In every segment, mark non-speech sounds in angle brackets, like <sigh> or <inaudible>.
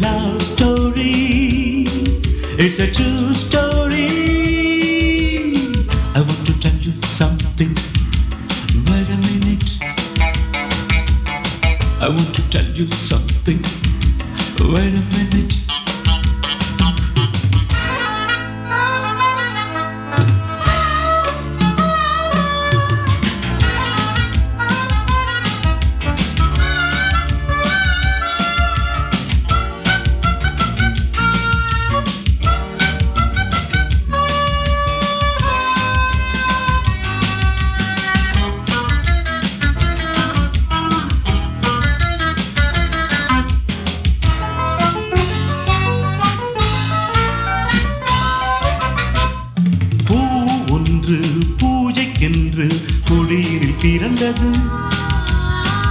love story. It's a true story. I want to tell you something. Wait a minute. I want to tell you something. பிறந்தது.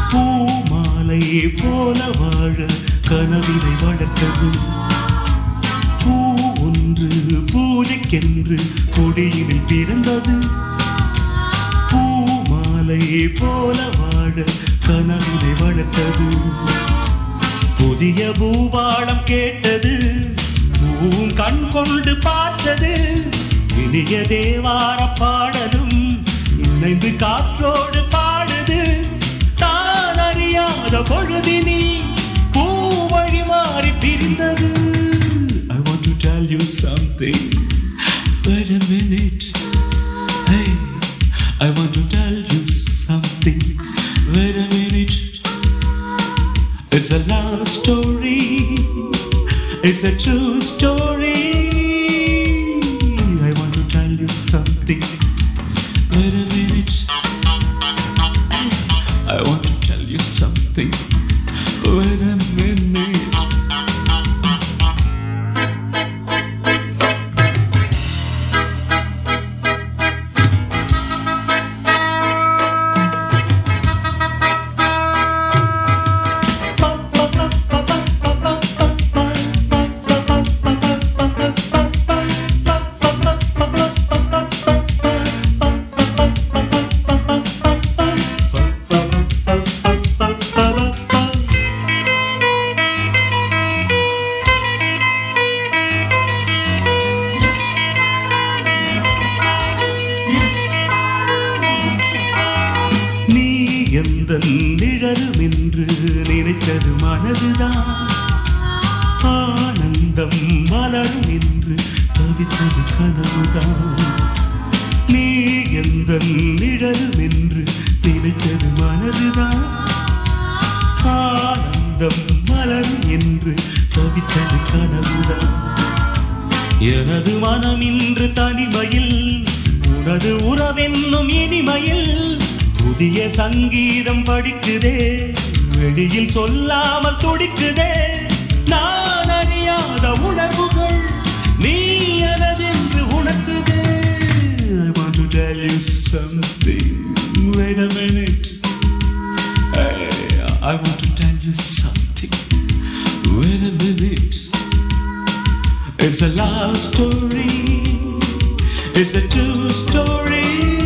பூமாலை போல வாழ கனவினை வளர்த்தது. பூ ஒன்று பூஜைக்கென்று கொடியினில் பிறந்தது. பூமாலை போல வாழ கனவினை வளர்த்தது. புதிய பூவாளம் கேட்டது. பூவும் கண் கொண்டு பார்த்தது. இனிய தேவார பாட இணைந்து காற்றோடு பாடுது தான் அறியாத பொழுதினில் பூ வழி மாறி பிரிந்தது I want to tell you something Wait a minute Hey I want to tell you something Wait a minute It's a love story. It's a true story. எந்த நிழலும் என்று நினைத்தது மனதுதான். ஆனந்தம் மலரும் என்று தவித்தது கனவுதான். நீ எந்த நிழலும் என்று நினைத்தது மனதுதான். ஆனந்தம் மலரும் என்று தவித்தது கனவுதான். எனது மனம் இன்று தனிமையில் உனது உறவென்னும் இனிமையில் புதிய சங்கீதம் படிக்குதே வெளியில் சொல்லாமல் துடிக்குதே நான் அறியாத உணர்வுகள் நீ எனதென்று உணர்த்துதே I want to tell you something Wait a minute Hey, I want to tell you something Wait a minute It's a love story. It's a true story.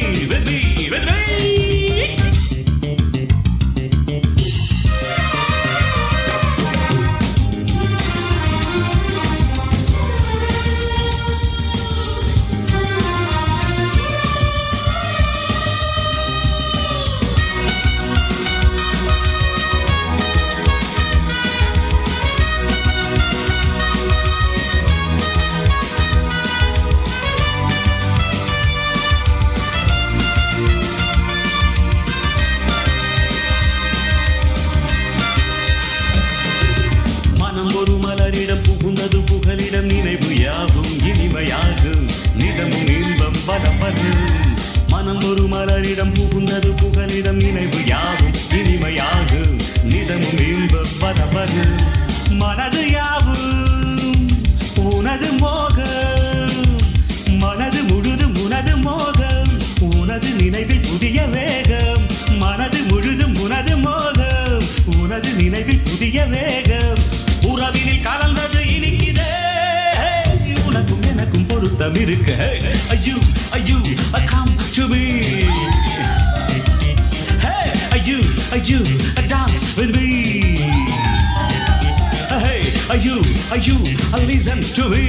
with me, with me. எல்லாம் இருக்கு ஐயோ ஐயோ come to me hey ஐயோ ஐயோ dance with me hey ஐயோ ஐயோ listen to me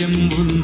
ಎಂಬುಂದು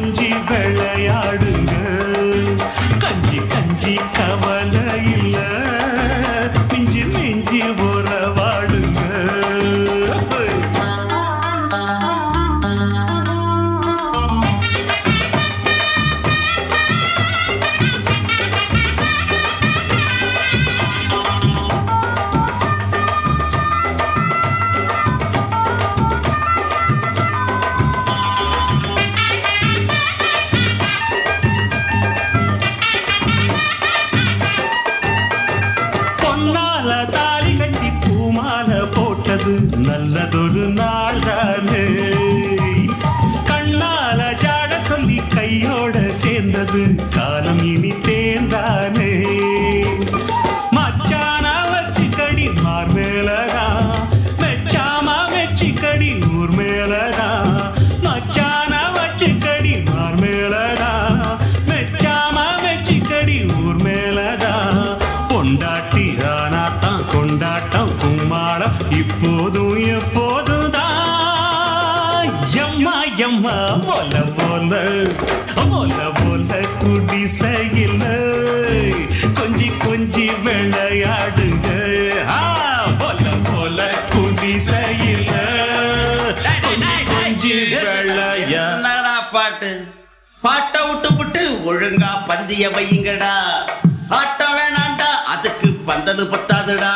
கொஞ்சி விளையாடு பாட்டை விட்டு விட்டு ஒழுங்கா பந்திய வையுங்கடா. ஆட்டம் வேணாண்டா அதுக்கு பந்தது பத்தாதுடா.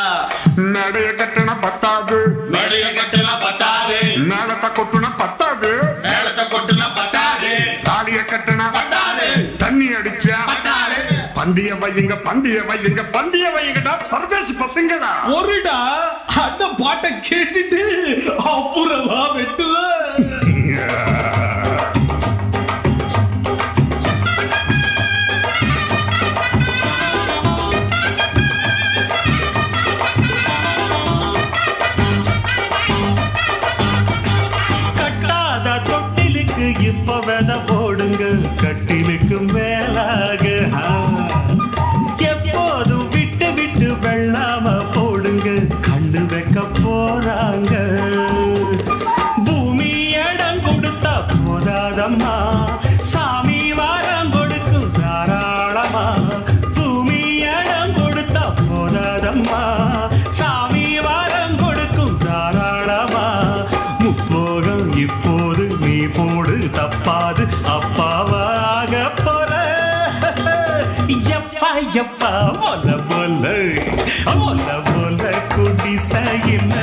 நடைய கட்டின பத்தாது. நடைய கட்டின பத்தாது. மேலத்தை கொட்டுனா பத்தாது. மேலத்தை கொட்டுனா பத்தாது. தாலிய கட்டின பத்தாது. தண்ணி அடிச்சா பத்தாது. பந்திய வையுங்க பந்திய வையுங்க பந்திய வையுங்கடா. சர்தேசி பசங்கடா. ஒருடா அந்த பாட்டை கேட்டுட்டு அப்புறமா வெட்டுவேன். <laughs> നിൽക്കും ஐயப்பா எப்பா ஒல போல ஒல போல குடிசையில்.